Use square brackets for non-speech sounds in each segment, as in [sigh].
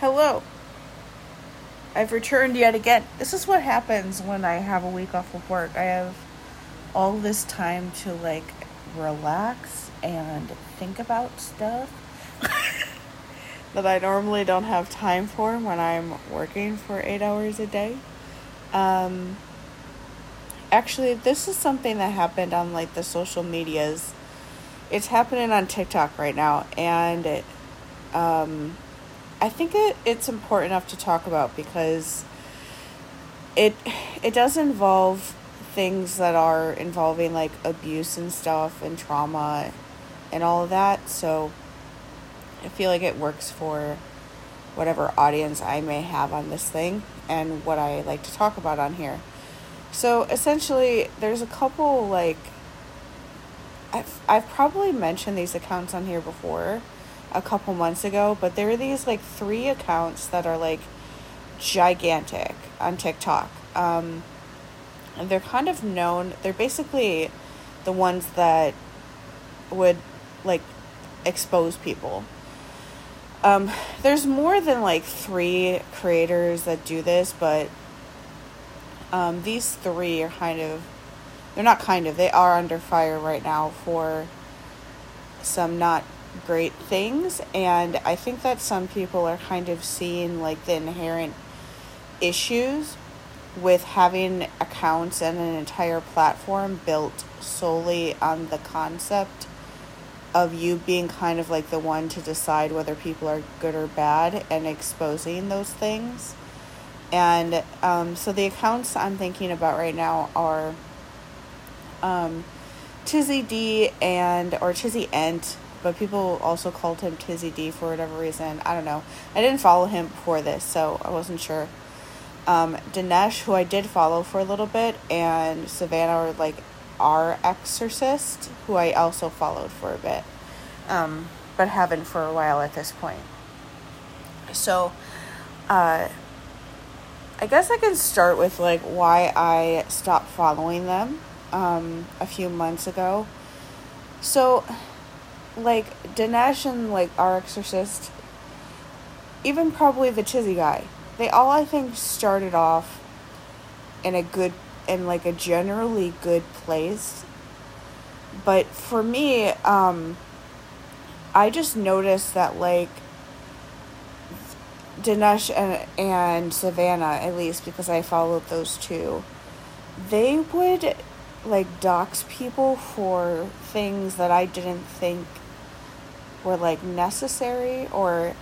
Hello. I've returned yet again. This is what happens when I have a week off of work. I have all this time to like relax and think about stuff [laughs] that I normally don't have time for when I'm working for eight hours a day. Um, actually, this is something that happened on like the social medias. It's happening on TikTok right now, and it, um, I think it, it's important enough to talk about because it it does involve things that are involving like abuse and stuff and trauma and all of that. So I feel like it works for whatever audience I may have on this thing and what I like to talk about on here. So essentially, there's a couple like I've I've probably mentioned these accounts on here before a couple months ago, but there are these like three accounts that are like gigantic on TikTok. Um, and they're kind of known, they're basically the ones that would like expose people. Um, there's more than like three creators that do this, but um, these three are kind of, they're not kind of, they are under fire right now for some not great things. And I think that some people are kind of seeing like the inherent issues with having accounts and an entire platform built solely on the concept of you being kind of like the one to decide whether people are good or bad and exposing those things. And um, so the accounts I'm thinking about right now are um, Tizzy D and or Tizzy Ent but people also called him Tizzy D for whatever reason. I don't know. I didn't follow him before this, so I wasn't sure. Um, Dinesh, who I did follow for a little bit, and Savannah are like our exorcist, who I also followed for a bit, um, but haven't for a while at this point. So, uh, I guess I can start with like why I stopped following them um, a few months ago. So, like Dinesh and like our exorcist, even probably the Tizzy guy, they all I think started off in a good in like a generally good place. But for me, um I just noticed that like Dinesh and and Savannah, at least because I followed those two, they would like dox people for things that I didn't think were like necessary or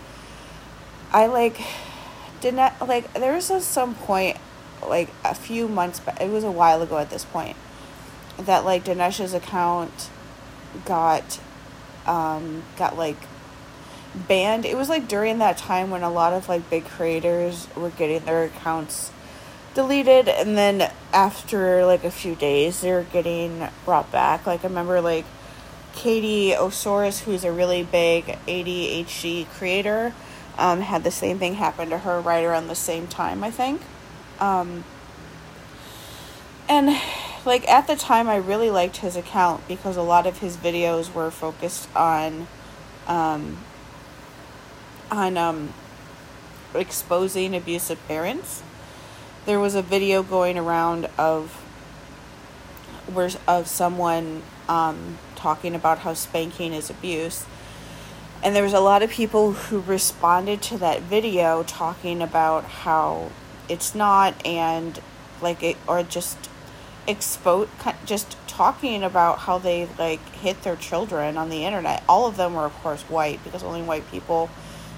I like did not like there was some point like a few months back it was a while ago at this point that like Dinesh's account got um got like banned. It was like during that time when a lot of like big creators were getting their accounts deleted and then after like a few days they're getting brought back. Like i remember like Katie Osaurus, who's a really big ADHD creator, um, had the same thing happen to her right around the same time, I think. Um, and like at the time, I really liked his account because a lot of his videos were focused on, um, on um, exposing abusive parents. There was a video going around of where of someone um, talking about how spanking is abuse. And there was a lot of people who responded to that video talking about how it's not and like it or just expose just talking about how they like hit their children on the internet. All of them were of course white because only white people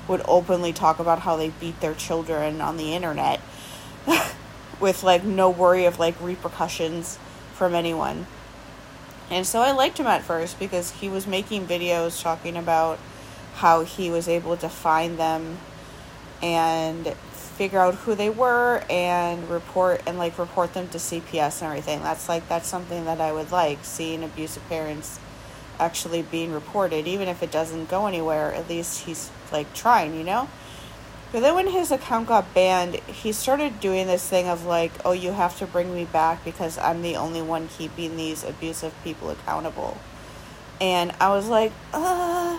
would openly talk about how they beat their children on the internet [laughs] with like no worry of like repercussions from anyone. And so I liked him at first because he was making videos talking about how he was able to find them and figure out who they were and report and like report them to CPS and everything. That's like that's something that I would like seeing abusive parents actually being reported even if it doesn't go anywhere. At least he's like trying, you know? But then when his account got banned, he started doing this thing of like, oh, you have to bring me back because I'm the only one keeping these abusive people accountable. And I was like, uh,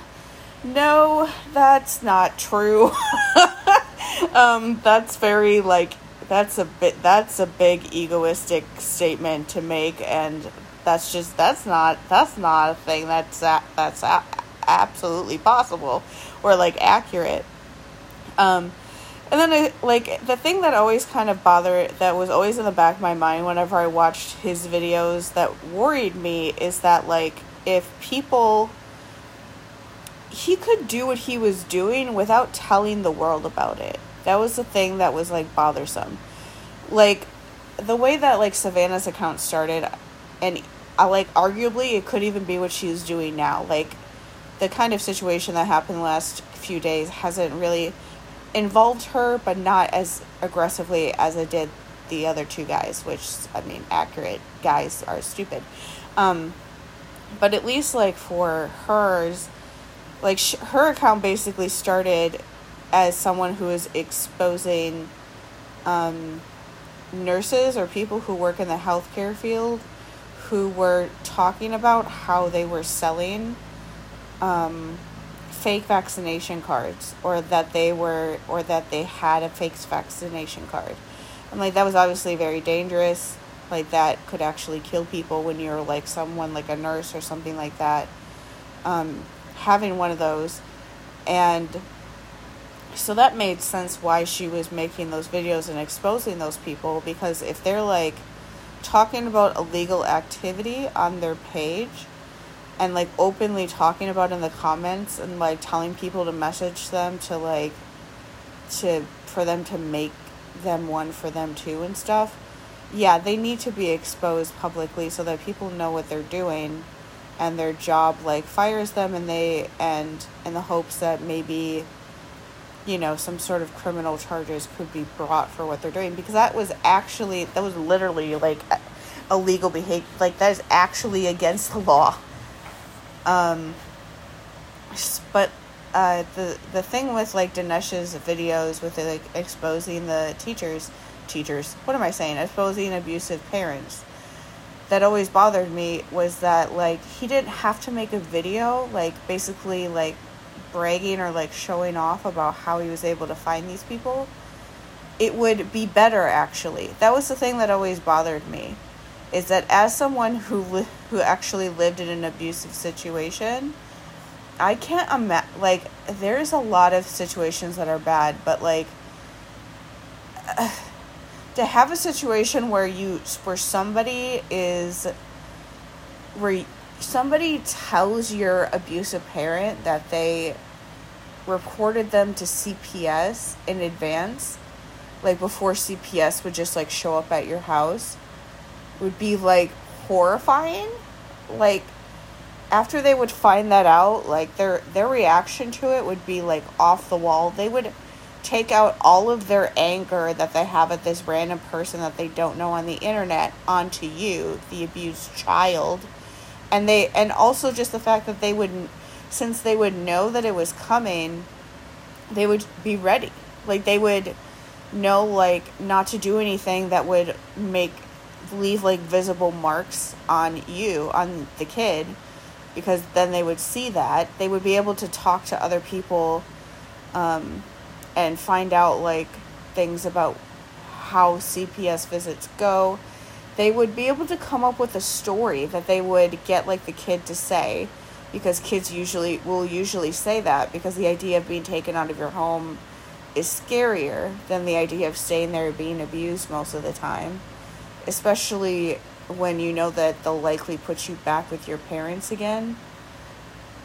no, that's not true. [laughs] um, that's very like that's a bit that's a big egoistic statement to make, and that's just that's not that's not a thing that's that's absolutely possible or like accurate. Um, and then I, like the thing that always kind of bothered that was always in the back of my mind whenever I watched his videos that worried me is that like if people he could do what he was doing without telling the world about it. That was the thing that was like bothersome. Like the way that like Savannah's account started and I like arguably it could even be what she's doing now. Like the kind of situation that happened the last few days hasn't really involved her, but not as aggressively as it did the other two guys, which I mean, accurate guys are stupid. Um, but at least like for hers, like sh- her account basically started as someone who is exposing um, nurses or people who work in the healthcare field who were talking about how they were selling um, fake vaccination cards or that they were or that they had a fake vaccination card. And like that was obviously very dangerous. Like that could actually kill people when you're like someone like a nurse or something like that. Um, having one of those and so that made sense why she was making those videos and exposing those people because if they're like talking about illegal activity on their page and like openly talking about in the comments and like telling people to message them to like to for them to make them one for them too and stuff yeah they need to be exposed publicly so that people know what they're doing and their job like fires them and they and in the hopes that maybe you know some sort of criminal charges could be brought for what they're doing because that was actually that was literally like illegal behavior like that is actually against the law um, but uh, the the thing with like Dinesh's videos with like exposing the teachers, teachers, what am I saying? Exposing abusive parents. That always bothered me was that like he didn't have to make a video like basically like bragging or like showing off about how he was able to find these people. It would be better actually. That was the thing that always bothered me is that as someone who who actually lived in an abusive situation, I can't imagine like there's a lot of situations that are bad, but like uh, [sighs] to have a situation where you where somebody is where somebody tells your abusive parent that they reported them to CPS in advance, like before CPS would just like show up at your house would be like horrifying. Like after they would find that out, like their their reaction to it would be like off the wall. They would take out all of their anger that they have at this random person that they don't know on the internet onto you, the abused child. And they and also just the fact that they would since they would know that it was coming, they would be ready. Like they would know like not to do anything that would make leave like visible marks on you, on the kid, because then they would see that. They would be able to talk to other people um, and find out like things about how CPS visits go. They would be able to come up with a story that they would get like the kid to say because kids usually will usually say that because the idea of being taken out of your home is scarier than the idea of staying there being abused most of the time especially when you know that they'll likely put you back with your parents again.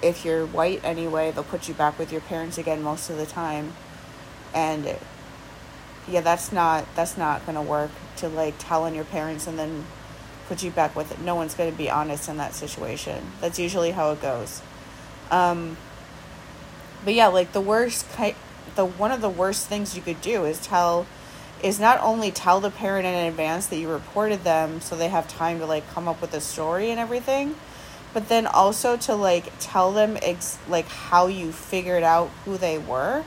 If you're white anyway, they'll put you back with your parents again most of the time. And yeah, that's not that's not going to work to like tell on your parents and then put you back with it. No one's going to be honest in that situation. That's usually how it goes. Um but yeah, like the worst the one of the worst things you could do is tell is not only tell the parent in advance that you reported them so they have time to like come up with a story and everything but then also to like tell them ex- like how you figured out who they were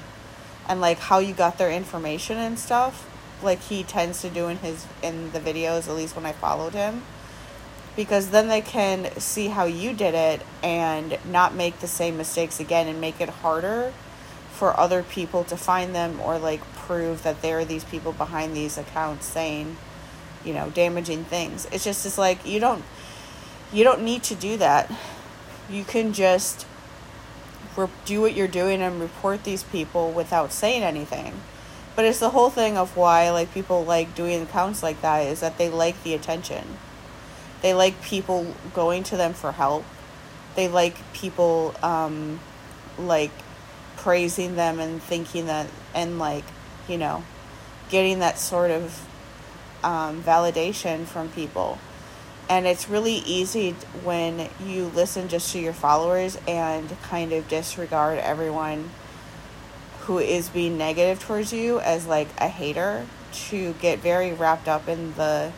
and like how you got their information and stuff like he tends to do in his in the videos at least when I followed him because then they can see how you did it and not make the same mistakes again and make it harder for other people to find them or like prove that there are these people behind these accounts saying, you know, damaging things. It's just it's like you don't you don't need to do that. You can just re- do what you're doing and report these people without saying anything. But it's the whole thing of why like people like doing accounts like that is that they like the attention. They like people going to them for help. They like people um like praising them and thinking that and like, you know, getting that sort of um, validation from people. And it's really easy when you listen just to your followers and kind of disregard everyone who is being negative towards you as like a hater to get very wrapped up in the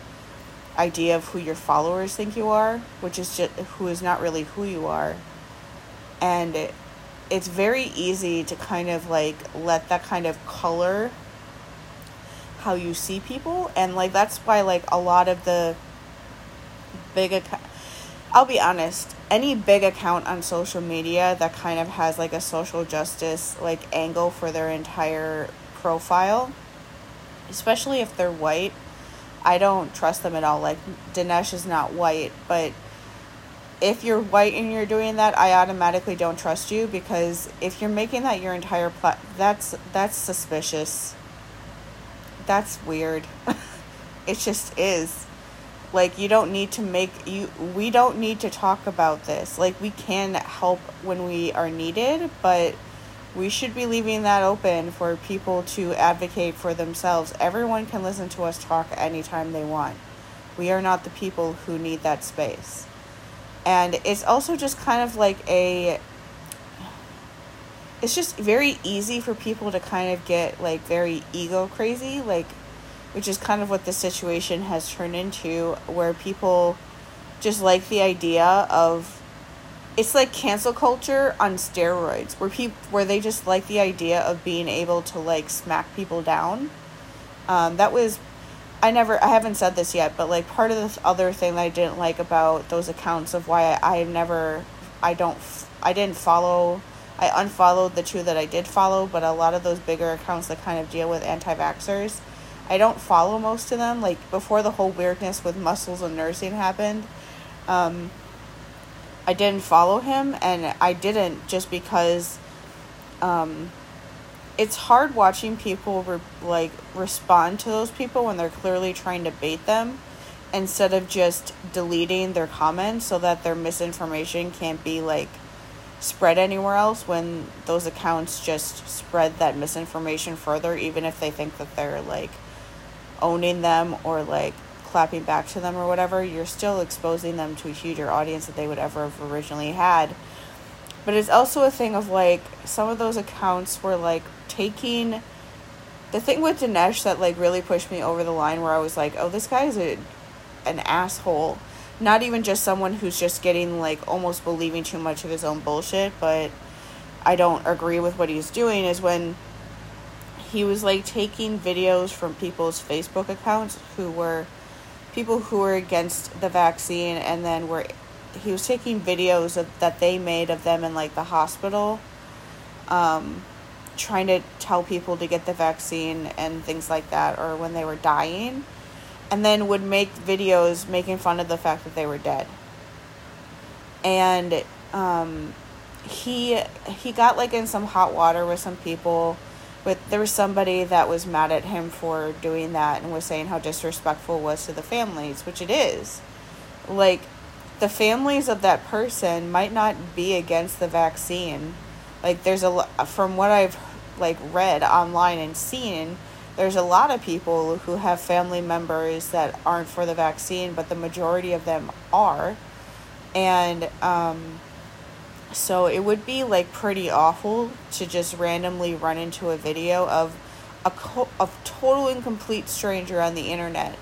idea of who your followers think you are, which is just who is not really who you are. And it, it's very easy to kind of like let that kind of color how you see people and like that's why like a lot of the big account I'll be honest, any big account on social media that kind of has like a social justice like angle for their entire profile, especially if they're white, I don't trust them at all. Like Dinesh is not white, but if you're white and you're doing that, I automatically don't trust you because if you're making that your entire plot, that's that's suspicious. That's weird. [laughs] it just is. Like you don't need to make you we don't need to talk about this. Like we can help when we are needed, but we should be leaving that open for people to advocate for themselves. Everyone can listen to us talk anytime they want. We are not the people who need that space. And it's also just kind of like a it's just very easy for people to kind of get like very ego crazy like which is kind of what the situation has turned into, where people just like the idea of it's like cancel culture on steroids, where people where they just like the idea of being able to like smack people down. Um, that was I never I haven't said this yet, but like part of the other thing that I didn't like about those accounts of why I, I never I don't I didn't follow I unfollowed the two that I did follow, but a lot of those bigger accounts that kind of deal with anti-vaxxers I don't follow most of them. Like before the whole weirdness with muscles and nursing happened, um, I didn't follow him, and I didn't just because um, it's hard watching people re- like respond to those people when they're clearly trying to bait them instead of just deleting their comments so that their misinformation can't be like spread anywhere else when those accounts just spread that misinformation further even if they think that they're like owning them or like clapping back to them or whatever, you're still exposing them to a huger audience that they would ever have originally had. But it's also a thing of like some of those accounts were like taking the thing with Dinesh that like really pushed me over the line where I was like, oh, this guy is a an asshole. Not even just someone who's just getting like almost believing too much of his own bullshit, but I don't agree with what he's doing is when he was like taking videos from people's Facebook accounts who were people who were against the vaccine and then were he was taking videos of, that they made of them in like the hospital um, trying to tell people to get the vaccine and things like that or when they were dying and then would make videos making fun of the fact that they were dead and um, he he got like in some hot water with some people with there was somebody that was mad at him for doing that and was saying how disrespectful it was to the families, which it is. Like the families of that person might not be against the vaccine. Like there's a from what I've like read online and seen, there's a lot of people who have family members that aren't for the vaccine, but the majority of them are. And um so it would be like pretty awful to just randomly run into a video of a co- of total and complete stranger on the internet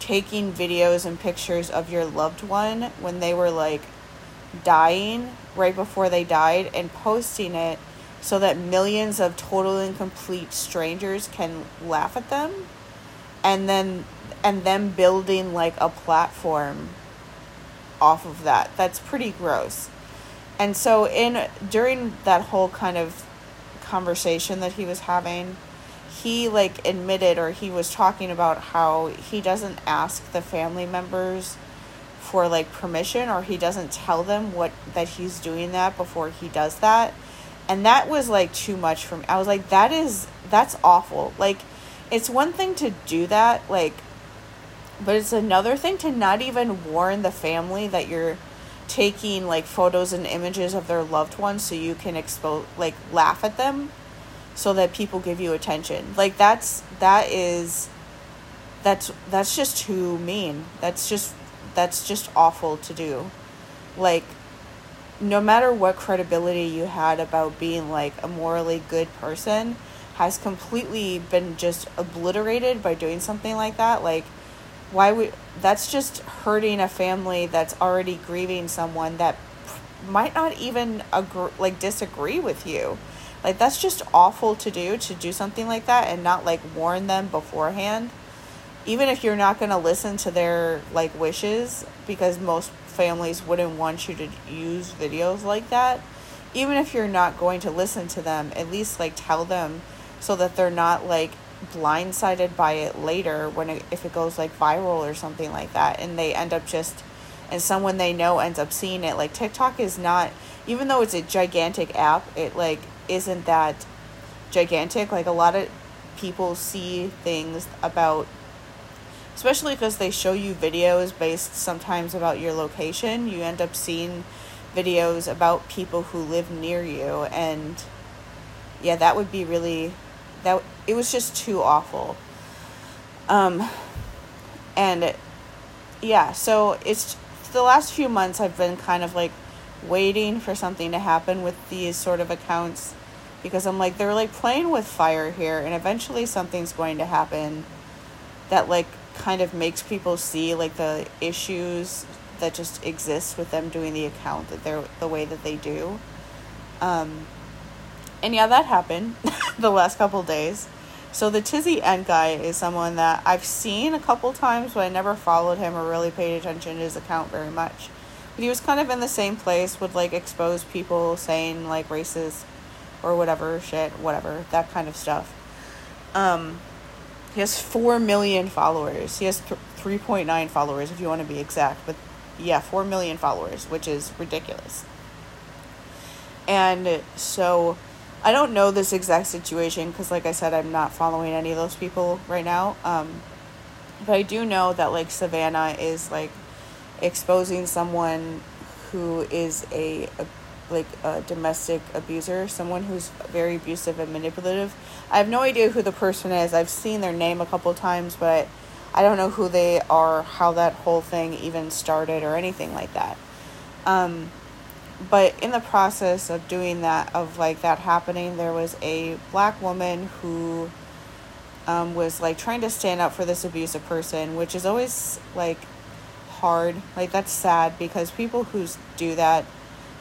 taking videos and pictures of your loved one when they were like dying right before they died and posting it so that millions of total and complete strangers can laugh at them and then and them building like a platform off of that. That's pretty gross. And so in during that whole kind of conversation that he was having, he like admitted or he was talking about how he doesn't ask the family members for like permission or he doesn't tell them what that he's doing that before he does that. And that was like too much for me. I was like that is that's awful. Like it's one thing to do that like but it's another thing to not even warn the family that you're taking like photos and images of their loved ones so you can expose like laugh at them so that people give you attention. Like that's that is that's that's just too mean. That's just that's just awful to do. Like no matter what credibility you had about being like a morally good person has completely been just obliterated by doing something like that. Like why would that's just hurting a family that's already grieving someone that might not even agree, like disagree with you like that's just awful to do to do something like that and not like warn them beforehand. Even if you're not going to listen to their like wishes because most families wouldn't want you to use videos like that even if you're not going to listen to them at least like tell them so that they're not like blindsided by it later when it, if it goes like viral or something like that and they end up just and someone they know ends up seeing it. Like TikTok is not even though it's a gigantic app it like isn't that gigantic. Like a lot of people see things about especially because they show you videos based sometimes about your location you end up seeing videos about people who live near you. And yeah that would be really that it was just too awful. Um, and yeah, so it's the last few months I've been kind of like waiting for something to happen with these sort of accounts because I'm like they're like playing with fire here and eventually something's going to happen that like kind of makes people see like the issues that just exist with them doing the account that they're the way that they do. Um, and yeah, that happened [laughs] the last couple days. So the Tizzy Ent guy is someone that I've seen a couple times, but I never followed him or really paid attention to his account very much. But he was kind of in the same place, would like expose people saying like racist or whatever shit, whatever that kind of stuff. Um, he has four million followers. He has th- three point nine followers, if you want to be exact. But yeah, four million followers, which is ridiculous. And so I don't know this exact situation because, like I said, I'm not following any of those people right now. Um, but I do know that like Savannah is like exposing someone who is a, a like a domestic abuser, someone who's very abusive and manipulative. I have no idea who the person is. I've seen their name a couple times, but I don't know who they are, how that whole thing even started, or anything like that. Um, but in the process of doing that of like that happening there was a black woman who um, was like trying to stand up for this abusive person which is always like hard like that's sad because people who do that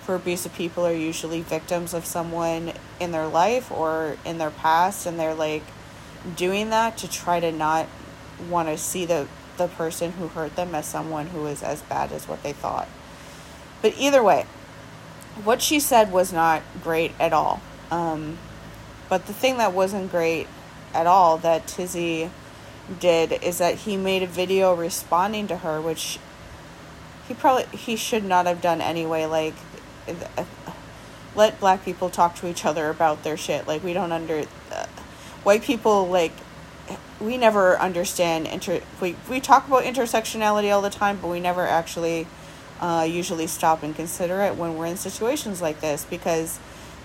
for abusive people are usually victims of someone in their life or in their past and they're like doing that to try to not want to see the the person who hurt them as someone who is as bad as what they thought but either way what she said was not great at all. Um, but the thing that wasn't great at all that Tizzy did is that he made a video responding to her, which he probably he should not have done anyway. Like, let black people talk to each other about their shit. Like, we don't under uh, white people like we never understand inter we we talk about intersectionality all the time, but we never actually uh, usually stop and consider it when we're in situations like this because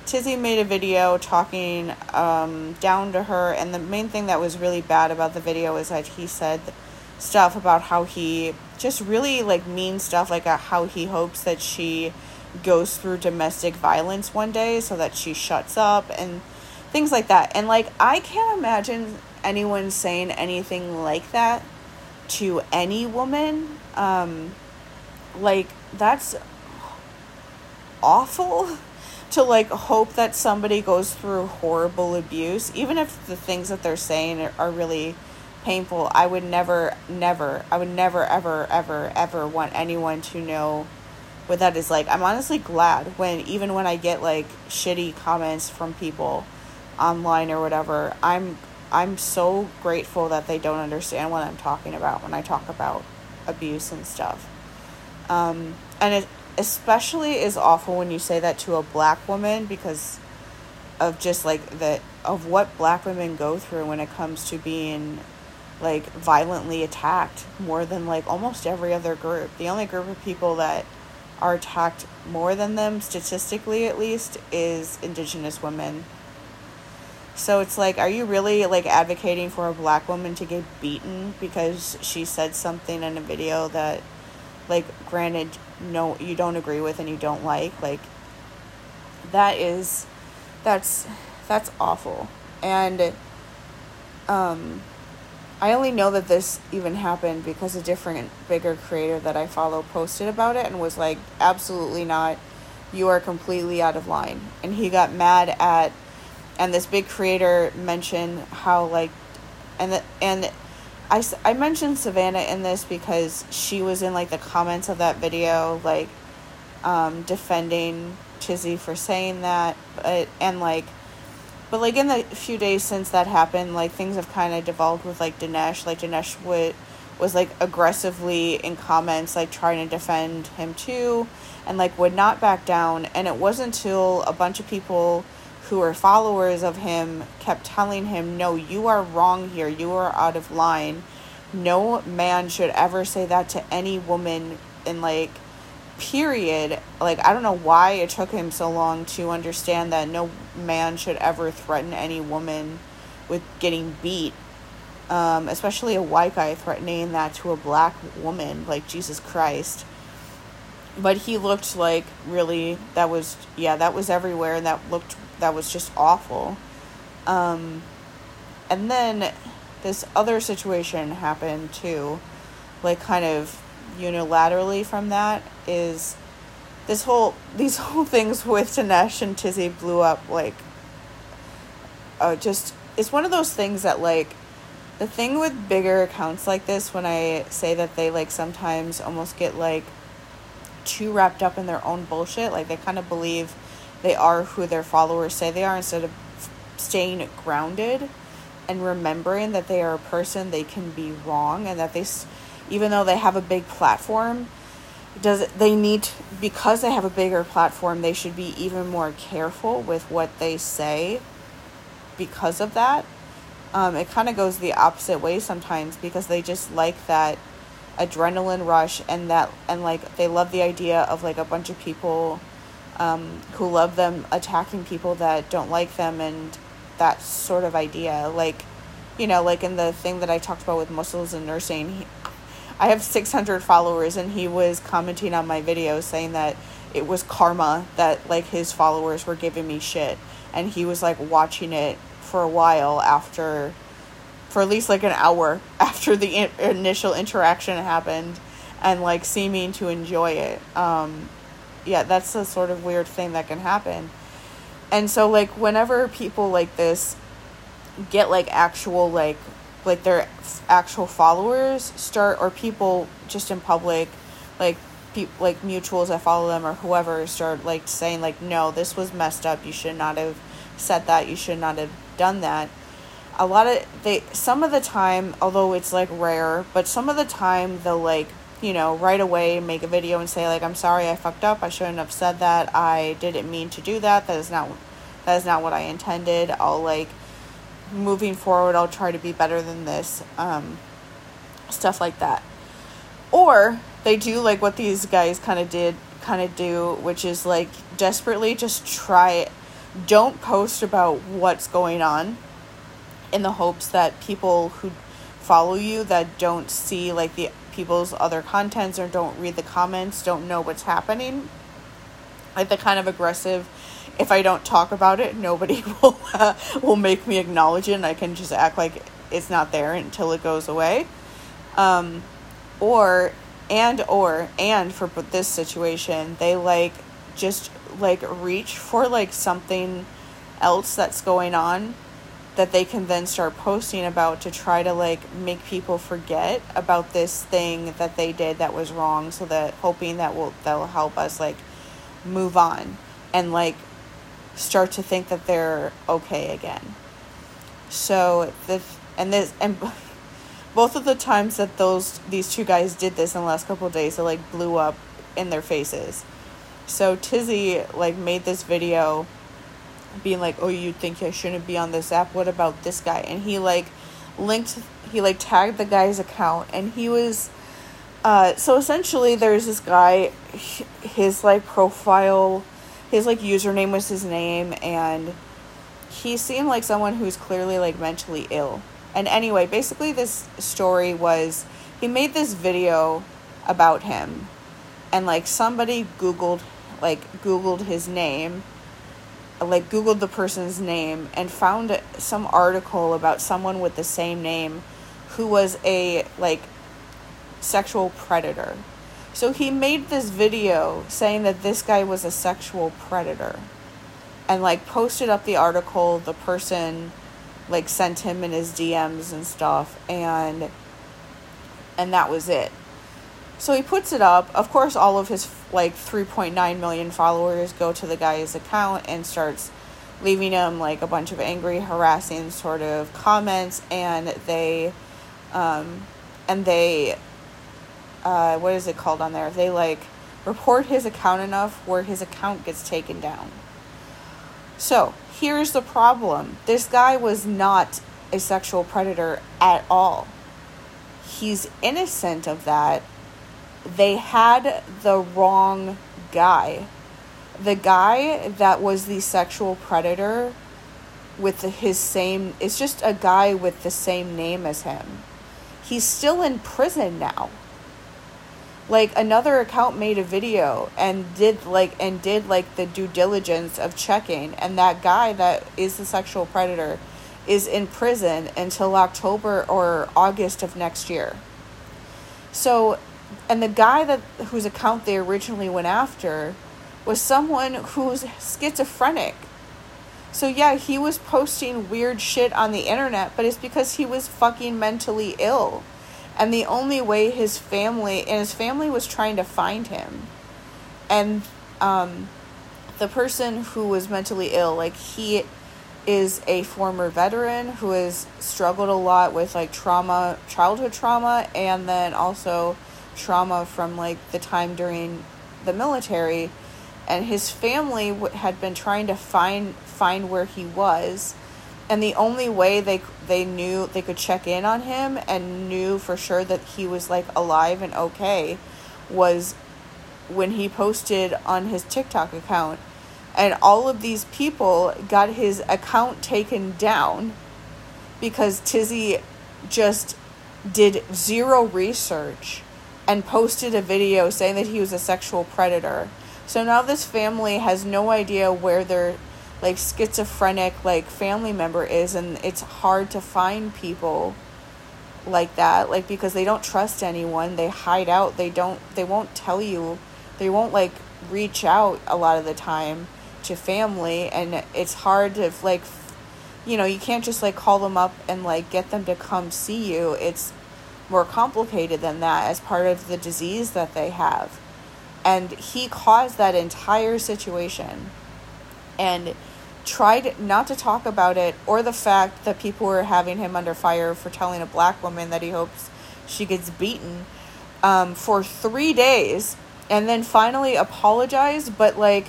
Tizzy made a video talking um, down to her, and the main thing that was really bad about the video is that he said stuff about how he just really like mean stuff, like uh, how he hopes that she goes through domestic violence one day so that she shuts up and things like that. And like, I can't imagine anyone saying anything like that to any woman. Um, like that's awful [laughs] to like hope that somebody goes through horrible abuse even if the things that they're saying are, are really painful i would never never i would never ever ever ever want anyone to know what that is like i'm honestly glad when even when i get like shitty comments from people online or whatever, I'm I'm so grateful that they don't understand what I'm talking about when I talk about abuse and stuff. Um, and it especially is awful when you say that to a black woman because of just like the of what black women go through when it comes to being like violently attacked more than like almost every other group. The only group of people that are attacked more than them statistically at least is indigenous women so it's like, are you really like advocating for a black woman to get beaten because she said something in a video that, like, granted, no, you don't agree with and you don't like? Like, that is, that's, that's awful. And, um, I only know that this even happened because a different, bigger creator that I follow posted about it and was like, absolutely not. You are completely out of line. And he got mad at and this big creator mentioned how like and the, and I, I mentioned Savannah in this because she was in like the comments of that video like um, defending Tizzy for saying that but and like but like in the few days since that happened like things have kind of devolved with like Dinesh like Dinesh would was like aggressively in comments like trying to defend him too and like would not back down and it wasn't until a bunch of people who were followers of him kept telling him, No, you are wrong here. You are out of line. No man should ever say that to any woman in like period. Like I don't know why it took him so long to understand that no man should ever threaten any woman with getting beat. Um, especially a white guy threatening that to a black woman, like Jesus Christ but he looked like really that was yeah that was everywhere and that looked that was just awful. Um, and then this other situation happened too, like kind of unilaterally from that is this whole these [laughs] whole things with Dinesh and Tizzy blew up like uh, just it's one of those things that like the thing with bigger accounts like this when I say that they like sometimes almost get like too wrapped up in their own bullshit like they kind of believe they are who their followers say they are instead of staying grounded and remembering that they are a person they can be wrong and that they even though they have a big platform does they need because they have a bigger platform they should be even more careful with what they say because of that um, it kind of goes the opposite way sometimes because they just like that adrenaline rush and that and like they love the idea of like a bunch of people um, who love them attacking people that don't like them and that sort of idea. Like, you know, like in the thing that I talked about with muscles and nursing, I have 600 followers and he was commenting on my video saying that it was karma that like his followers were giving me shit and he was like watching it for a while after for at least like an hour [laughs] after the in- initial interaction happened and like seeming to enjoy it um yeah, that's the sort of weird thing that can happen. And so like whenever people like this get like actual like like their actual followers start or people just in public like people like mutuals that follow them or whoever start like saying like no this was messed up you should not have said that you should not have done that a lot of they some of the time although it's like rare but some of the time they'll like you know, right away make a video and say like I'm sorry I fucked up. I shouldn't have said that. I didn't mean to do that. That is not that is not what I intended. I'll like moving forward I'll try to be better than this. Um stuff like that. Or they do like what these guys kind of did kind of do, which is like desperately just try don't post about what's going on in the hopes that people who follow you that don't see like the people's other contents or don't read the comments, don't know what's happening. Like the kind of aggressive if I don't talk about it, nobody [laughs] will uh, will make me acknowledge it and I can just act like it's not there until it goes away. Um, or and or and for this situation, they like just like reach for like something else that's going on that they can then start posting about to try to like make people forget about this thing that they did that was wrong so that hoping that will that'll help us like move on and like start to think that they're okay again. So the and this and [laughs] both of the times that those these two guys did this in the last couple days, it like blew up in their faces. So Tizzy like made this video being like, "Oh, you think I shouldn't be on this app? What about this guy?" And he like linked he like tagged the guy's account and he was uh so essentially there's this guy his like profile his like username was his name and he seemed like someone who's clearly like mentally ill. And anyway, basically this story was he made this video about him and like somebody googled like googled his name like googled the person's name and found some article about someone with the same name who was a like sexual predator so he made this video saying that this guy was a sexual predator and like posted up the article the person like sent him in his DMs and stuff and and that was it so he puts it up. Of course, all of his like 3.9 million followers go to the guy's account and starts leaving him like a bunch of angry, harassing sort of comments, and they, um, and they, uh, what is it called on there? They like report his account enough where his account gets taken down. So here's the problem: this guy was not a sexual predator at all. He's innocent of that they had the wrong guy. The guy that was the sexual predator with his same, it's just a guy with the same name as him. He's still in prison now. Like another account made a video and did like and did like the due diligence of checking and that guy that is the sexual predator is in prison until October or August of next year. So and the guy that whose account they originally went after was someone who's schizophrenic. So yeah, he was posting weird shit on the internet, but it's because he was fucking mentally ill. And the only way his family and his family was trying to find him. And um the person who was mentally ill, like he is a former veteran who has struggled a lot with like trauma, childhood trauma, and then also trauma from like the time during the military and his family had been trying to find find where he was and the only way they they knew they could check in on him and knew for sure that he was like alive and okay was when he posted on his TikTok account and all of these people got his account taken down because Tizzy just did zero research and posted a video saying that he was a sexual predator. So now this family has no idea where their like schizophrenic like family member is and it's hard to find people like that like because they don't trust anyone they hide out they don't they won't tell you they won't like reach out a lot of the time to family and it's hard to like you know you can't just like call them up and like get them to come see you it's more complicated than that as part of the disease that they have. And he caused that entire situation and tried not to talk about it or the fact that people were having him under fire for telling a black woman that he hopes she gets beaten um, for three days and then finally apologized, but like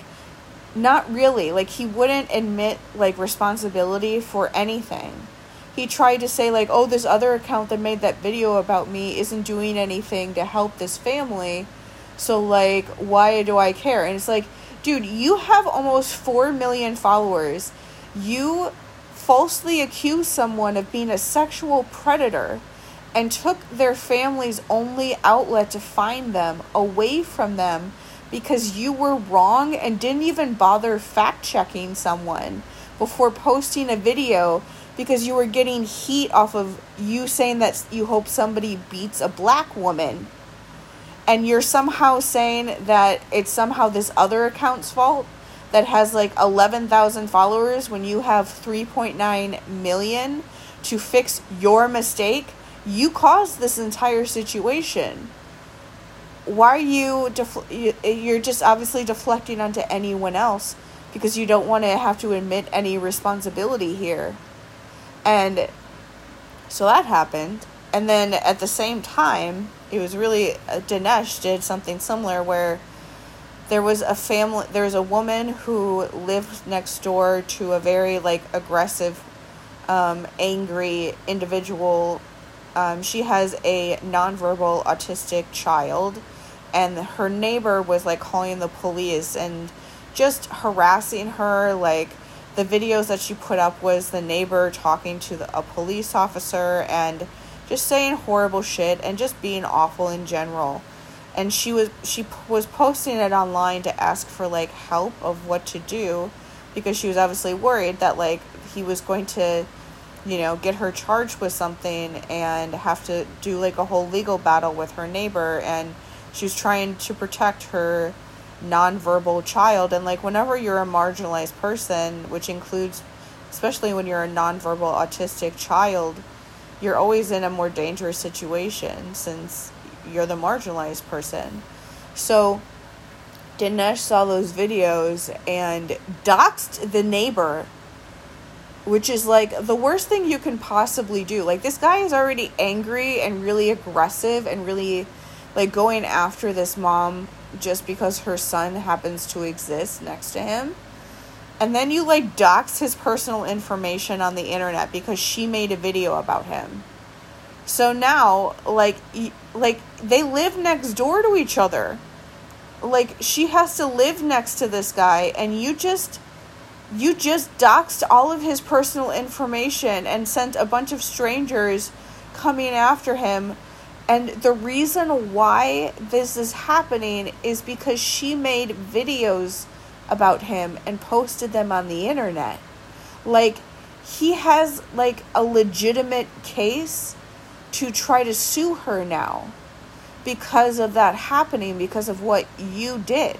not really. Like he wouldn't admit like responsibility for anything he tried to say like oh this other account that made that video about me isn't doing anything to help this family so like why do i care and it's like dude you have almost 4 million followers you falsely accused someone of being a sexual predator and took their family's only outlet to find them away from them because you were wrong and didn't even bother fact checking someone before posting a video because you were getting heat off of you saying that you hope somebody beats a black woman. And you're somehow saying that it's somehow this other account's fault that has like 11,000 followers when you have 3.9 million to fix your mistake. You caused this entire situation. Why are you, def- you're just obviously deflecting onto anyone else because you don't want to have to admit any responsibility here. And so that happened. And then at the same time, it was really uh, Dinesh did something similar where there was a family there was a woman who lived next door to a very like aggressive um, angry individual. Um, she has a nonverbal autistic child and her neighbor was like calling the police and just harassing her. Like the videos that she put up was the neighbor talking to the, a police officer and just saying horrible shit and just being awful in general. And she was she was posting it online to ask for like help of what to do because she was obviously worried that like he was going to you know get her charged with something and have to do like a whole legal battle with her neighbor. And she was trying to protect her nonverbal child. And like whenever you're a marginalized person which includes especially when you're a nonverbal autistic child you're always in a more dangerous situation since you're the marginalized person. So Dinesh saw those videos and doxed the neighbor, which is like the worst thing you can possibly do. Like, this guy is already angry and really aggressive and really like going after this mom just because her son happens to exist next to him. And then you like dox his personal information on the internet because she made a video about him. So now, like, like they live next door to each other. Like she has to live next to this guy, and you just, you just doxed all of his personal information and sent a bunch of strangers coming after him. And the reason why this is happening is because she made videos about him and posted them on the internet. Like, he has like a legitimate case to try to sue her now because of that happening, because of what you did.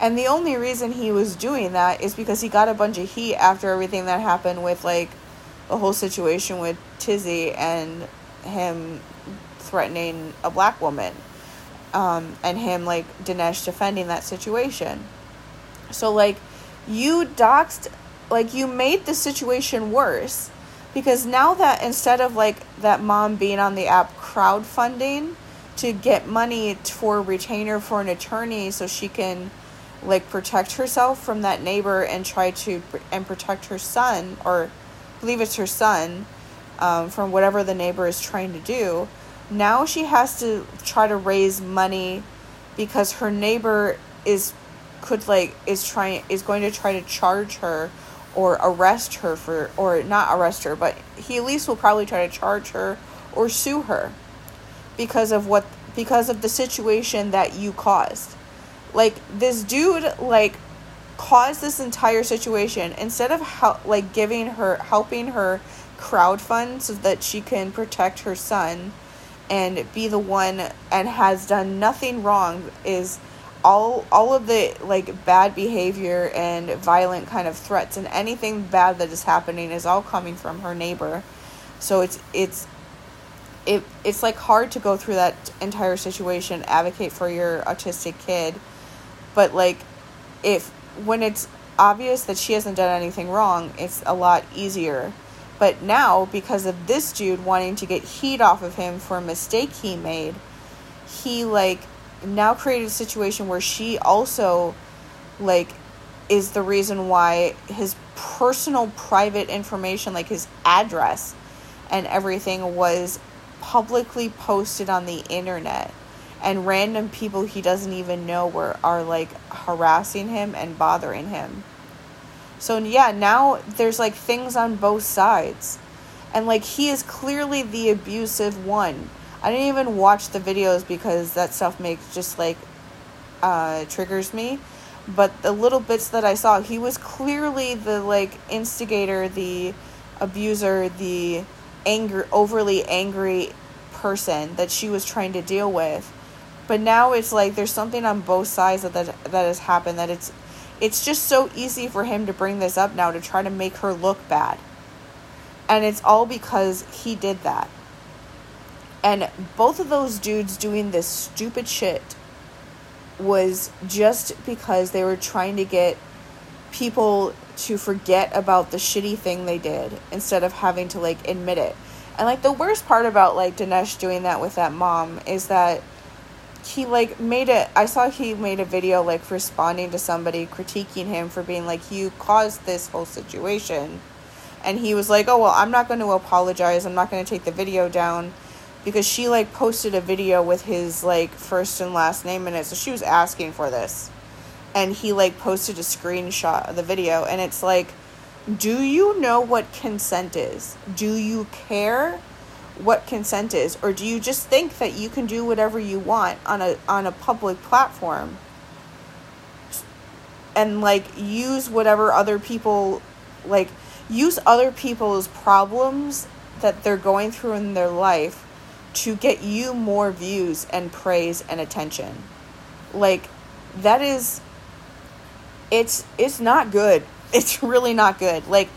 And the only reason he was doing that is because he got a bunch of heat after everything that happened with like the whole situation with Tizzy and him threatening a black woman. Um, and him like Dinesh defending that situation. So like you doxed like you made the situation worse because now that instead of like that mom being on the app crowdfunding to get money for retainer for an attorney so she can like protect herself from that neighbor and try to and protect her son or believe it's her son um, from whatever the neighbor is trying to do now she has to try to raise money because her neighbor is could like is trying is going to try to charge her or arrest her for or not arrest her but he at least will probably try to charge her or sue her because of what because of the situation that you caused. Like this dude like caused this entire situation. Instead of help like giving her helping her crowdfund so that she can protect her son and be the one and has done nothing wrong is all all of the like bad behavior and violent kind of threats and anything bad that is happening is all coming from her neighbor. So it's it's it it's like hard to go through that entire situation advocate for your autistic kid. But like if when it's obvious that she hasn't done anything wrong it's a lot easier. But now because of this dude wanting to get heat off of him for a mistake he made he like now created a situation where she also like is the reason why his personal private information like his address and everything was publicly posted on the internet. And random people he doesn't even know were are like harassing him and bothering him. So yeah now there's like things on both sides. And like he is clearly the abusive one I didn't even watch the videos because that stuff makes just like uh, triggers me. But the little bits that I saw, he was clearly the like instigator, the abuser, the anger, overly angry person that she was trying to deal with. But now it's like there's something on both sides that that, that has happened that it's it's just so easy for him to bring this up now to try to make her look bad. And it's all because he did that. And both of those dudes doing this stupid shit was just because they were trying to get people to forget about the shitty thing they did instead of having to like admit it. And like the worst part about like Dinesh doing that with that mom is that he like made it I saw he made a video like responding to somebody critiquing him for being like you caused this whole situation. And he was like, "Oh, well, I'm not going to apologize. I'm not going to take the video down." Because she like posted a video with his like first and last name in it so she was asking for this. And he like posted a screenshot of the video and it's like do you know what consent is? Do you care what consent is? Or do you just think that you can do whatever you want on a on a public platform and like use whatever other people like use other people's problems that they're going through in their life to get you more views and praise and attention. Like that is it's it's not good. [laughs] It's really not good. Like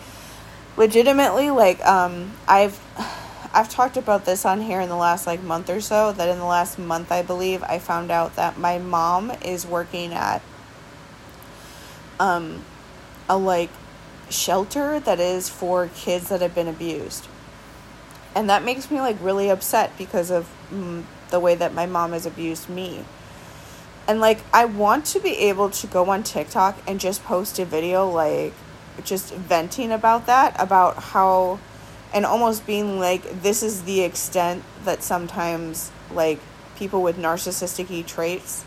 legitimately like um I've [sighs] I've talked about this on here in the last like month or so that in the last month I believe I found out that my mom is working at um a like shelter that is for kids that have been abused and that makes me like really upset because of mm, the way that my mom has abused me. And like i want to be able to go on tiktok and just post a video like just venting about that about how and almost being like this is the extent that sometimes like people with narcissistic traits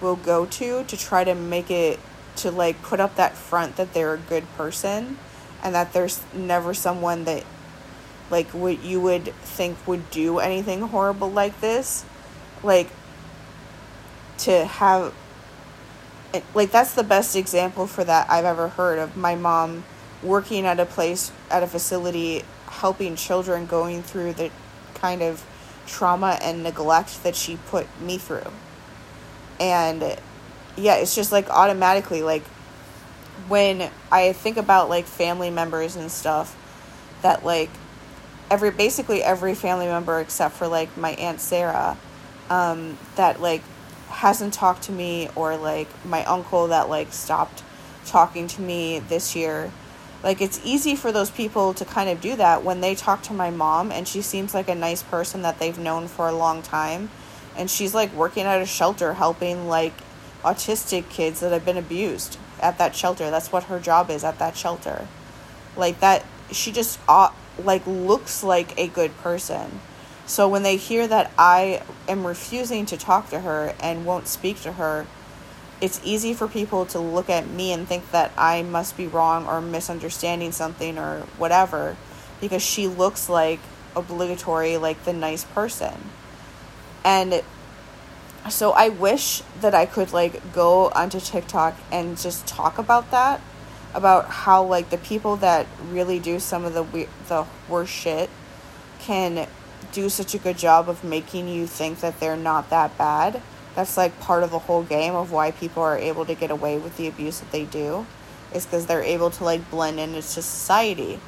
will go to to try to make it to like put up that front that they're a good person and that there's never someone that like what you would think would do anything horrible like this like to have like that's the best example for that I've ever heard of my mom working at a place at a facility helping children going through the kind of trauma and neglect that she put me through. And yeah, it's just like automatically like when I think about like family members and stuff that like every basically every family member except for like my aunt Sarah um, that like hasn't talked to me or like my uncle that like stopped talking to me this year. Like it's easy for those people to kind of do that when they talk to my mom and she seems like a nice person that they've known for a long time. And she's like working at a shelter helping like autistic kids that have been abused at that shelter. That's what her job is at that shelter. Like that she just uh, like looks like a good person. So when they hear that I am refusing to talk to her and won't speak to her, it's easy for people to look at me and think that I must be wrong or misunderstanding something or whatever because she looks like obligatory like the nice person. And so I wish that I could like go onto TikTok and just talk about that about how like the people that really do some of the we- the worst shit can do such a good job of making you think that they're not that bad. That's like part of the whole game of why people are able to get away with the abuse that they do is because they're able to like blend in into society.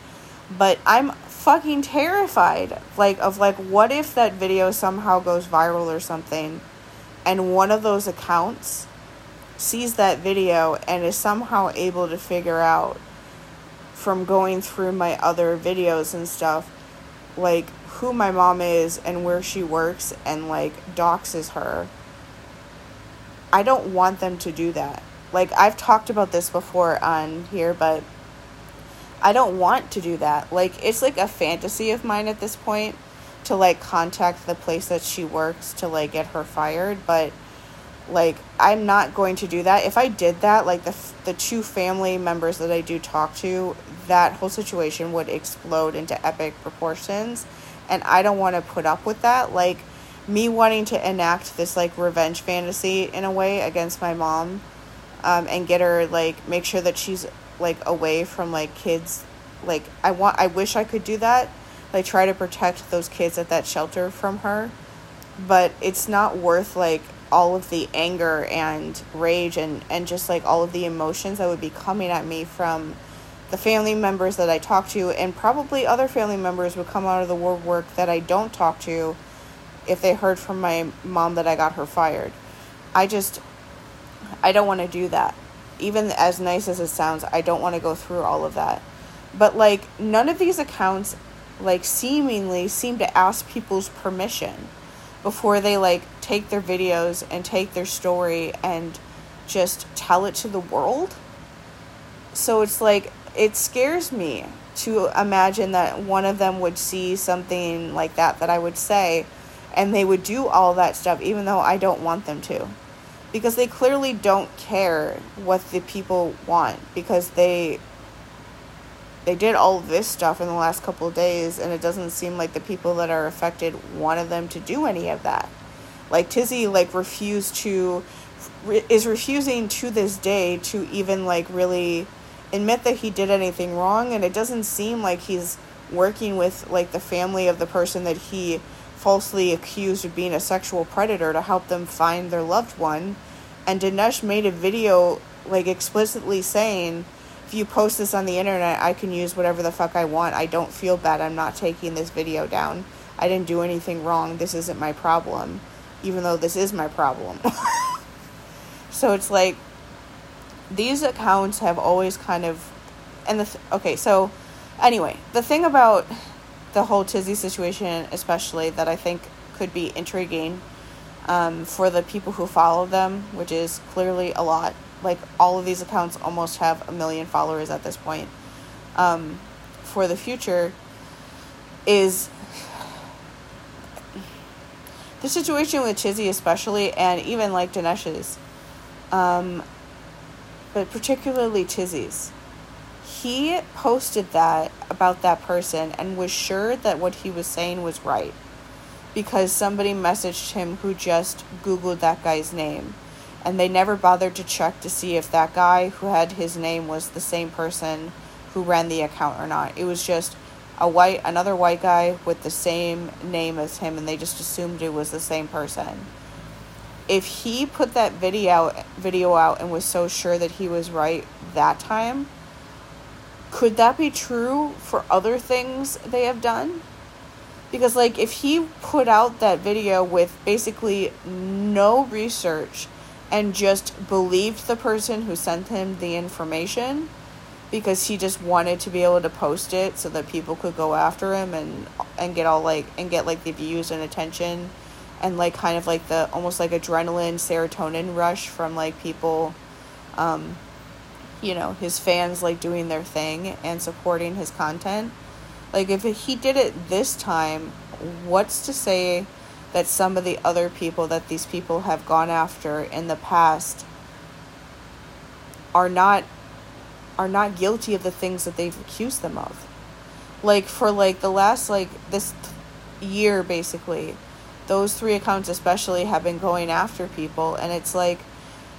But I'm fucking terrified like of like what if that video somehow goes viral or something and one of those accounts sees that video and is somehow able to figure out from going through my other videos and stuff like who my mom is and where she works and like doxes her. I don't want them to do that. Like i've talked about this before on here but i don't want to do that. Like it's like a fantasy of mine at this point to like contact the place that she works to like get her fired but like i'm not going to do that. If i did that like the the two family members that i do talk to that whole situation would explode into epic proportions and i don't want to put up with that. Like me wanting to enact this like revenge fantasy in a way against my mom um, and get her like make sure that she's like away from like kids like i want i wish i could do that like try to protect those kids at that shelter from her but it's not worth like all of the anger and rage and, and just like all of the emotions that would be coming at me from the family members that I talk to, and probably other family members would come out of the woodwork that I don't talk to if they heard from my mom that I got her fired. I just, I don't want to do that. even as nice as it sounds, I don't want to go through all of that. But like none of these accounts like seemingly seem to ask people's permission before they like take their videos and take their story and just tell it to the world. So it's like it scares me to imagine that one of them would see something like that that I would say and they would do all that stuff even though I don't want them to. Because they clearly don't care what the people want because they they did all this stuff in the last couple of days and it doesn't seem like the people that are affected wanted them to do any of that. Like Tizzy like refused to is refusing to this day to even like really admit that he did anything wrong and it doesn't seem like he's working with like the family of the person that he falsely accused of being a sexual predator to help them find their loved one and Dinesh made a video like explicitly saying if you post this on the internet I can use whatever the fuck I want. I don't feel bad. I'm not taking this video down. I didn't do anything wrong. This isn't my problem even though this is my problem. [laughs] So it's like these accounts have always kind of and the th- okay so anyway the thing about the whole tizzy situation especially that i think could be intriguing um, for the people who follow them which is clearly a lot like all of these accounts almost have a million followers at this point um, for the future is the situation with Tizzy especially and even like Dinesh's um, but particularly Tizzy's He posted that about that person and was sure that what he was saying was right because somebody messaged him who just Googled that guy's name. And they never bothered to check to see if that guy who had his name was the same person who ran the account or not. It was just a white another white guy with the same name as him and they just assumed it was the same person if he put that video video out and was so sure that he was right that time, could that be true for other things they have done? Because like if he put out that video with basically no research and just believed the person who sent him the information because he just wanted to be able to post it so that people could go after him and and get all like and get like the views and attention and like kind of like the almost like adrenaline serotonin rush from like people um you know his fans like doing their thing and supporting his content. Like if he did it this time what's to say that some of the other people that these people have gone after in the past are not are not guilty of the things that they've accused them of. Like for like the last like this year basically those three accounts especially have been going after people and it's like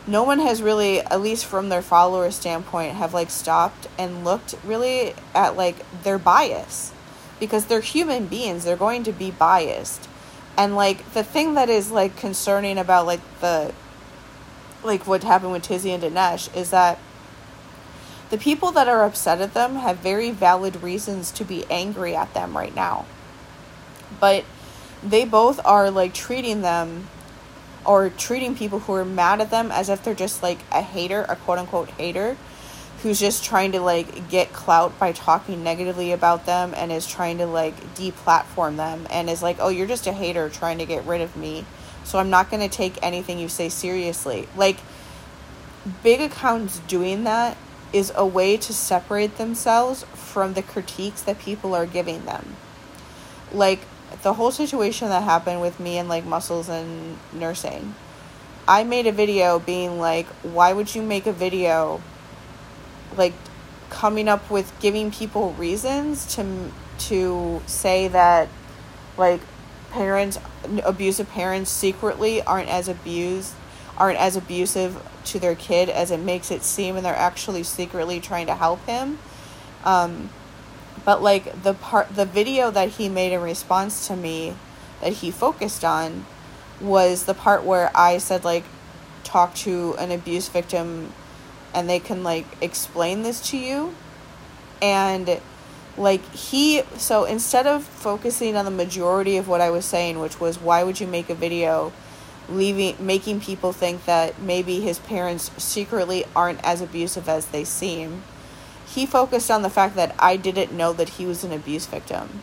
no one has really at least from their follower standpoint have like stopped and looked really at like their bias. Because they're human beings. They're going to be biased and like the thing that is like concerning about like the like what happened with Tizzy and Dinesh is that the people that are upset at them have very valid reasons to be angry at them right now. But they both are like treating them or treating people who are mad at them as if they're just like a hater, a quote unquote hater, who's just trying to like get clout by talking negatively about them and is trying to like deplatform them and is like, oh, you're just a hater trying to get rid of me. So I'm not going to take anything you say seriously. Like, big accounts doing that is a way to separate themselves from the critiques that people are giving them. Like, the whole situation that happened with me and like muscles and nursing. I made a video being like, why would you make a video like coming up with giving people reasons to to say that like parents abusive parents secretly aren't as abused aren't as abusive to their kid as it makes it seem and they're actually secretly trying to help him. Um, but like the part the video that he made in response to me that he focused on was the part where I said like talk to an abuse victim and they can like explain this to you and like he so instead of focusing on the majority of what I was saying which was why would you make a video leaving making people think that maybe his parents secretly aren't as abusive as they seem. He focused on the fact that I didn't know that he was an abuse victim.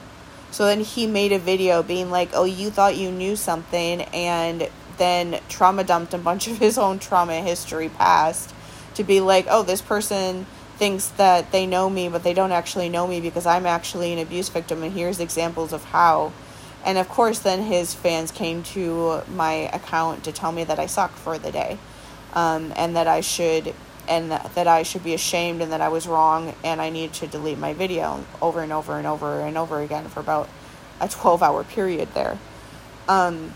So then he made a video being like, "Oh, you thought you knew something," and then trauma dumped a bunch of his own trauma history past to be like, "Oh, this person thinks that they know me, but they don't actually know me because I'm actually an abuse victim, and here's examples of how." And of course, then his fans came to my account to tell me that I suck for the day, um, and that I should and that I should be ashamed and that I was wrong and I needed to delete my video over and over and over and over again for about a 12 hour period there. Um,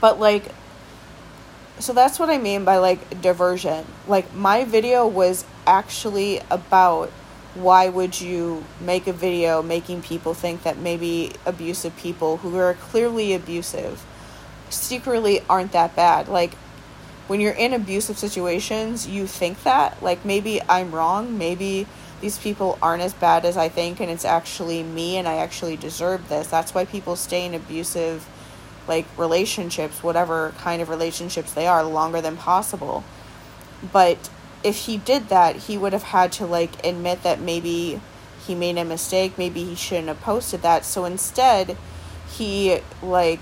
but like, so that's what I mean by like diversion. Like, my video was actually about why would you make a video making people think that maybe abusive people who are clearly abusive secretly aren't that bad? Like, when you're in abusive situations, you think that. Like, maybe I'm wrong. Maybe these people aren't as bad as I think, and it's actually me, and I actually deserve this. That's why people stay in abusive, like, relationships, whatever kind of relationships they are, longer than possible. But if he did that, he would have had to, like, admit that maybe he made a mistake, maybe he shouldn't have posted that. So instead, he, like,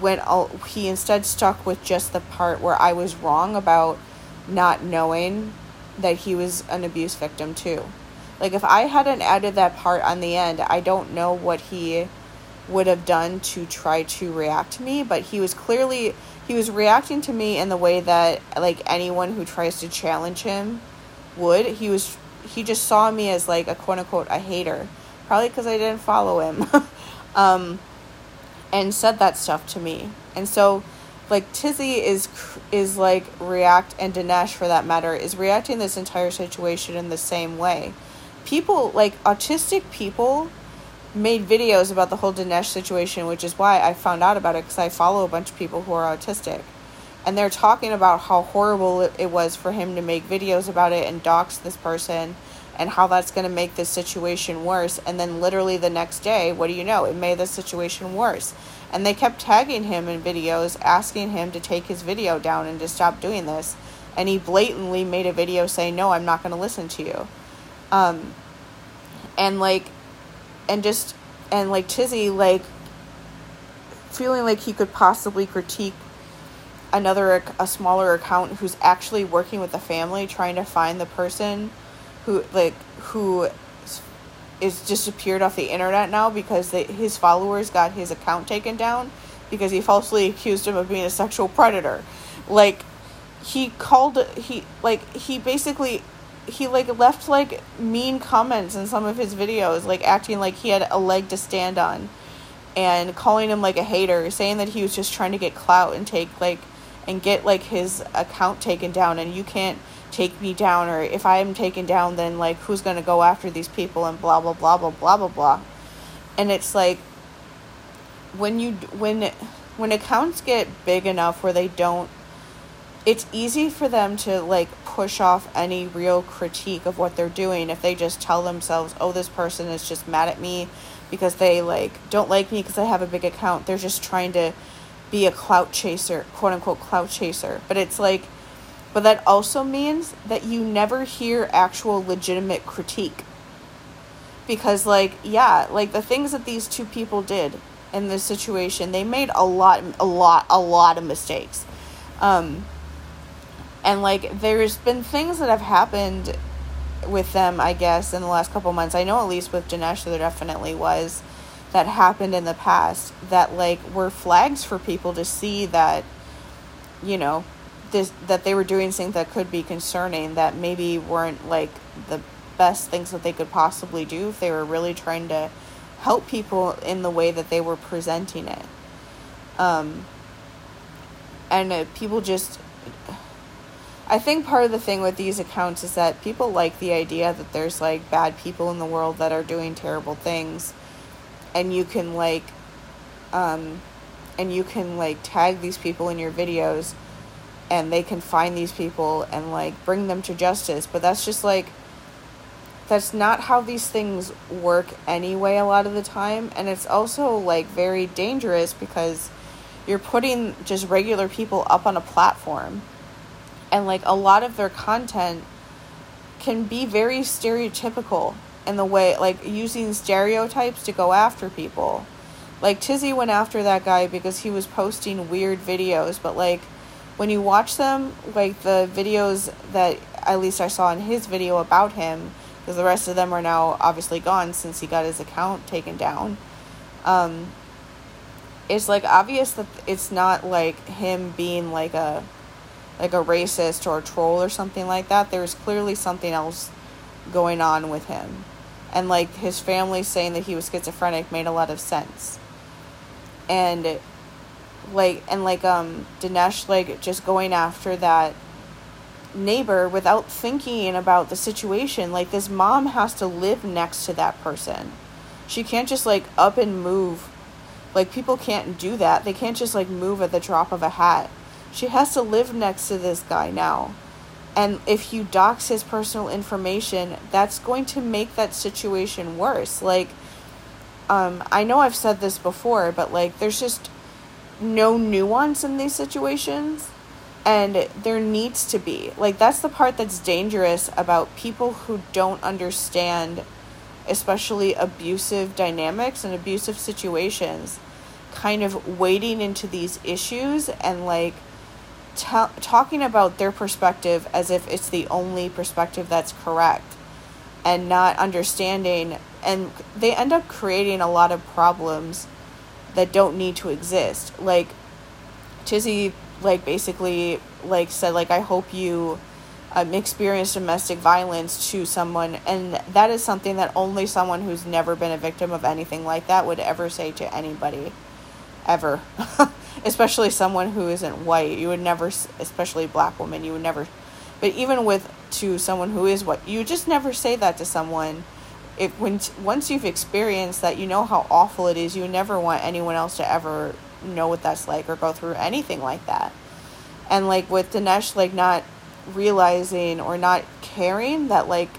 went all he instead stuck with just the part where I was wrong about not knowing that he was an abuse victim too. Like if I hadn't added that part on the end, I don't know what he would have done to try to react to me, but he was clearly he was reacting to me in the way that like anyone who tries to challenge him would. He was he just saw me as like a quote unquote a hater, probably because I didn't follow him. [laughs] um, and said that stuff to me. And so like Tizzy is is like react and Dinesh for that matter is reacting this entire situation in the same way. People like autistic people made videos about the whole Dinesh situation, which is why I found out about it because I follow a bunch of people who are autistic. And they're talking about how horrible it was for him to make videos about it and dox this person and how that's going to make this situation worse. And then, literally, the next day, what do you know? It made the situation worse. And they kept tagging him in videos, asking him to take his video down and to stop doing this. And he blatantly made a video saying, No, I'm not going to listen to you. Um, and like, and just, and like Tizzy, like, feeling like he could possibly critique another a smaller account who's actually working with the family trying to find the person who like who is disappeared off the internet now because they, his followers got his account taken down because he falsely accused him of being a sexual predator. Like he called he like he basically he like left like mean comments in some of his videos like acting like he had a leg to stand on and calling him like a hater saying that he was just trying to get clout and take like and get like his account taken down and you can't take me down or if I am taken down then like who's going to go after these people and blah blah blah blah blah blah blah. And it's like when you when when accounts get big enough where they don't it's easy for them to like push off any real critique of what they're doing if they just tell themselves, "Oh, this person is just mad at me because they like don't like me because I have a big account. They're just trying to be a clout chaser, quote unquote clout chaser." But it's like but that also means that you never hear actual legitimate critique. Because, like, yeah, like the things that these two people did in this situation, they made a lot, a lot, a lot of mistakes. Um, and, like, there's been things that have happened with them, I guess, in the last couple months. I know at least with Dinesh, there definitely was that happened in the past that, like, were flags for people to see that, you know, this that they were doing things that could be concerning that maybe weren't like the best things that they could possibly do if they were really trying to help people in the way that they were presenting it. Um, and uh, people just. I think part of the thing with these accounts is that people like the idea that there's like bad people in the world that are doing terrible things, and you can like, um, and you can like tag these people in your videos and they can find these people and like bring them to justice. But that's just like that's not how these things work anyway a lot of the time. And it's also like very dangerous because you're putting just regular people up on a platform and like a lot of their content can be very stereotypical in the way like using stereotypes to go after people. Like tizzy went after that guy because he was posting weird videos but like when you watch them like the videos that at least i saw in his video about him because the rest of them are now obviously gone since he got his account taken down um it's like obvious that it's not like him being like a like a racist or a troll or something like that. There's clearly something else going on with him. And like his family saying that he was schizophrenic made a lot of sense. And like and like um Dinesh like just going after that neighbor without thinking about the situation. Like this mom has to live next to that person. She can't just like up and move like people can't do that. They can't just like move at the drop of a hat. She has to live next to this guy now. And if you dox his personal information, that's going to make that situation worse. Like um I know I've said this before, but like there's just no nuance in these situations and there needs to be. Like that's the part that's dangerous about people who don't understand especially abusive dynamics and abusive situations, kind of wading into these issues and like t- talking about their perspective as if it's the only perspective that's correct and not understanding and they end up creating a lot of problems that don't need to exist. Like tizzy like basically like said like i hope you um, experience domestic violence to someone and that is something that only someone who's never been a victim of anything like that would ever say to anybody ever [laughs] especially someone who isn't white you would never especially black woman you would never but even with to someone who is white you just never say that to someone. If when once you've experienced that you know how awful it is you never want anyone else to ever know what that's like or go through anything like that. And like with Dinesh like not realizing or not caring that like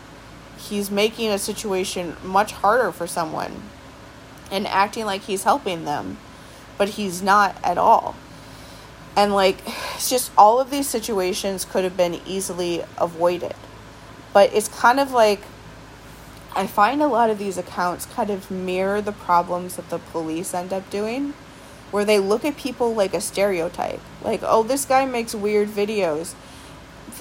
he's making a situation much harder for someone and acting like he's helping them but he's not at all. And like it's just all of these situations could have been easily avoided. But it's kind of like i find a lot of these accounts kind of mirror the problems that the police end up doing where they look at people like a stereotype. Like oh this guy makes weird videos.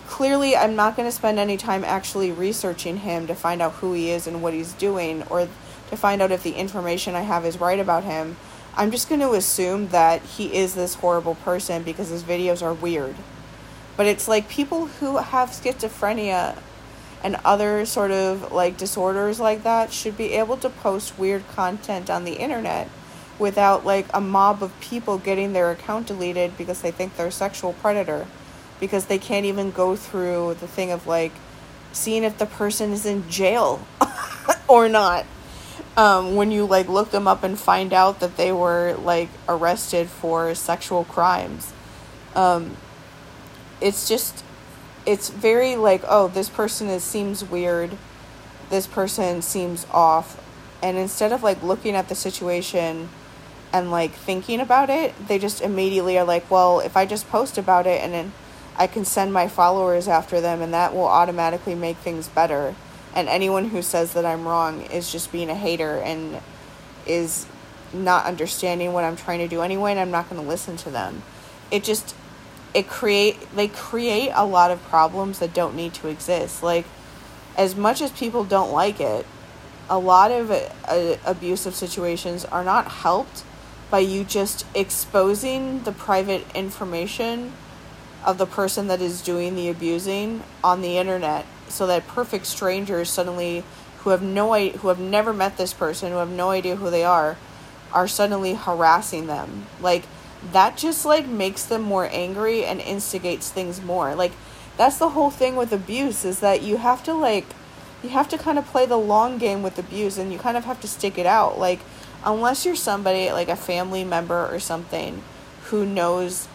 Clearly I'm not going to spend any time actually researching him to find out who he is and what he's doing or to find out if the information I have is right about him. I'm just going to assume that he is this horrible person because his videos are weird. But it's like people who have schizophrenia and other sort of like disorders like that should be able to post weird content on the internet without like a mob of people getting their account deleted because they think they're a sexual predator because they can't even go through the thing of like seeing if the person is in jail [laughs] or not. Um, when you like look them up and find out that they were like arrested for sexual crimes. Um, it's just, it's very like, oh, this person is seems weird. This person seems off. And instead of like looking at the situation and like thinking about it, they just immediately are like, well, if I just post about it and then I can send my followers after them, and that will automatically make things better. And anyone who says that I'm wrong is just being a hater and is not understanding what I'm trying to do anyway, and I'm not going to listen to them. It just it create they create a lot of problems that don't need to exist. Like as much as people don't like it, a lot of uh, abusive situations are not helped by you just exposing the private information of the person that is doing the abusing on the internet so that perfect strangers suddenly who have no who have never met this person who have no idea who they are are suddenly harassing them. Like that just like makes them more angry and instigates things more. Like that's the whole thing with abuse is that you have to like you have to kind of play the long game with abuse and you kind of have to stick it out. Like unless you're somebody like a family member or something who knows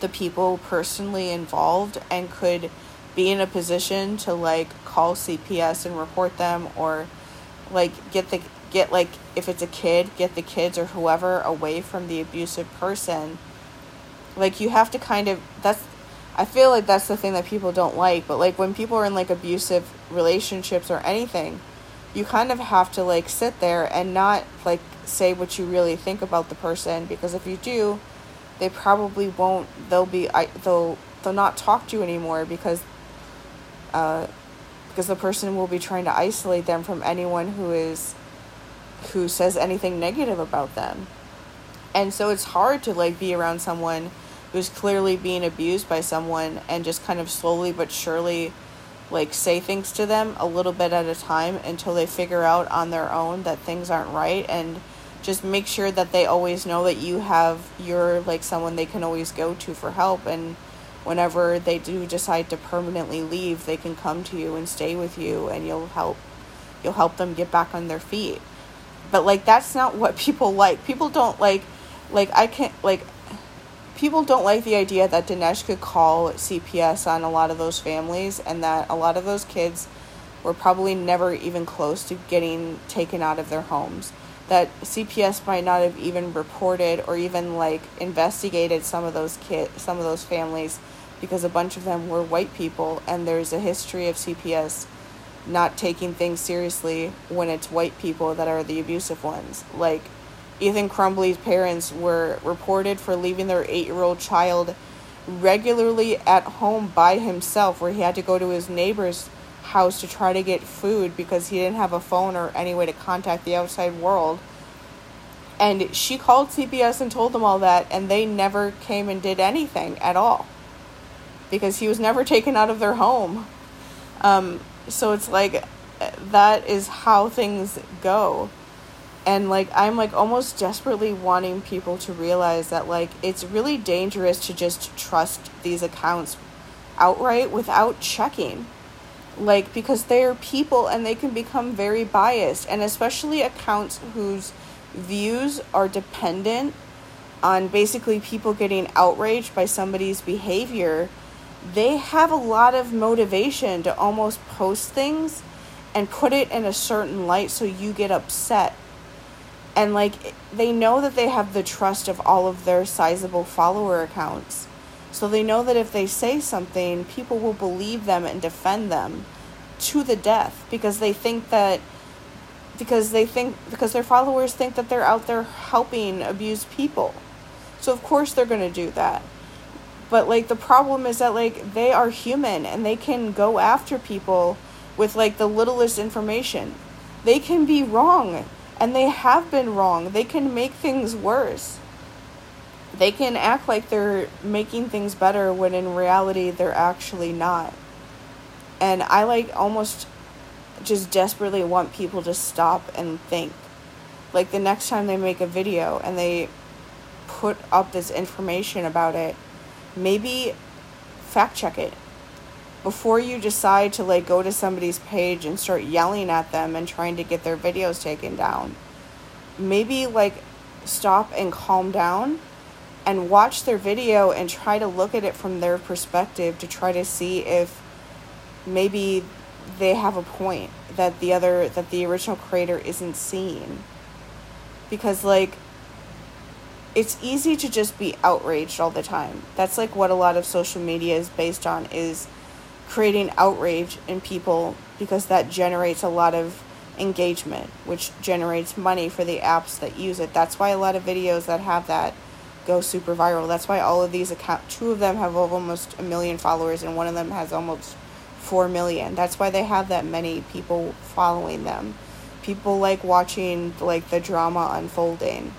the people personally involved and could be in a position to like call CPS and report them or like get the get like if it's a kid, get the kids or whoever away from the abusive person. Like you have to kind of that's I feel like that's the thing that people don't like, but like when people are in like abusive relationships or anything, you kind of have to like sit there and not like say what you really think about the person because if you do, they probably won't they'll be I they'll they'll not talk to you anymore because uh because the person will be trying to isolate them from anyone who is who says anything negative about them. And so it's hard to like be around someone who's clearly being abused by someone and just kind of slowly but surely like say things to them a little bit at a time until they figure out on their own that things aren't right and just make sure that they always know that you have you're like someone they can always go to for help and whenever they do decide to permanently leave they can come to you and stay with you and you'll help you'll help them get back on their feet but like that's not what [laughs] people like people don't like like i can't like people don't like the idea that Dinesh could call CPS on a lot of those families and that a lot of those kids were probably never even close to getting taken out of their homes. That CPS might not have even reported or even like investigated some of those kids, some of those families because a bunch of them were white people and there's a history of CPS not taking things seriously when it's white people that are the abusive ones. Like Ethan Crumbley's parents were reported for leaving their eight year old child regularly at home by himself, where he had to go to his neighbor's house to try to get food because he didn't have a phone or any way to contact the outside world. And she called CPS and told them all that, and they never came and did anything at all because he was never taken out of their home. Um, so it's like that is how things go. And like i'm like almost desperately wanting people to realize that like it's really dangerous to just trust these accounts outright without checking. Like because they're people and they can become very biased. And especially accounts whose views are dependent on basically people getting outraged by somebody's behavior they have a lot of motivation to almost post things and put it in a certain light so you get upset. And like they know that they have the trust of all of their sizable follower accounts. So they know that if they say something people will believe them and defend them to the death because they think that because they think because their followers think that they're out there helping abused people. So of course they're going to do that but like the problem is that like they are human and they can go after people with like the littlest information they can be wrong and they have been wrong. They can make things worse. They can act like they're making things better when in reality they're actually not. And I like almost just desperately want people to stop and think. Like the next time they make a video and they put up this information about it, maybe fact check it. Before you decide to like go to somebody's page and start yelling at them and trying to get their videos taken down maybe like stop and calm down and watch their video and try to look at it from their perspective to try to see if maybe they have a point that the other that the original creator isn't seeing. Because like it's easy to just be outraged all the time that's like what a lot of social media is based on is creating outrage in people because that generates a lot of engagement, which generates money for the apps that use it. That's why a lot of videos that have that go super viral. That's why all of these account two of them have almost a million followers and one of them has almost 4 million. That's why they have that many people following them. People like watching like the drama unfolding.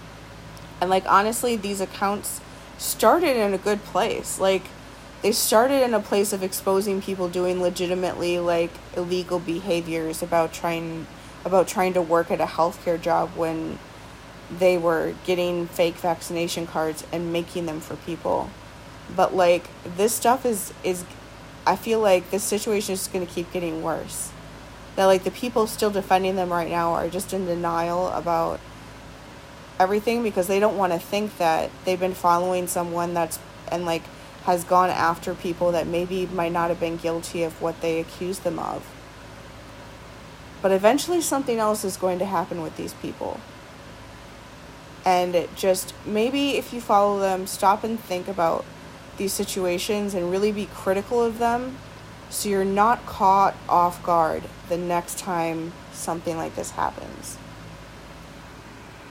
And like honestly, these accounts started in a good place. Like they started in a place of exposing people doing legitimately like illegal behaviors about trying about trying to work at a healthcare job when they were getting fake vaccination cards and making them for people. But like this stuff is is I feel like this situation is going to keep getting worse. That like the people still defending them right now are just in denial about everything because they don't want to think that they've been following someone that's and like has gone after people that maybe might not have been guilty of what they accused them of. But eventually, something else is going to happen with these people. And just maybe if you follow them, stop and think about these situations and really be critical of them so you're not caught off guard the next time something like this happens.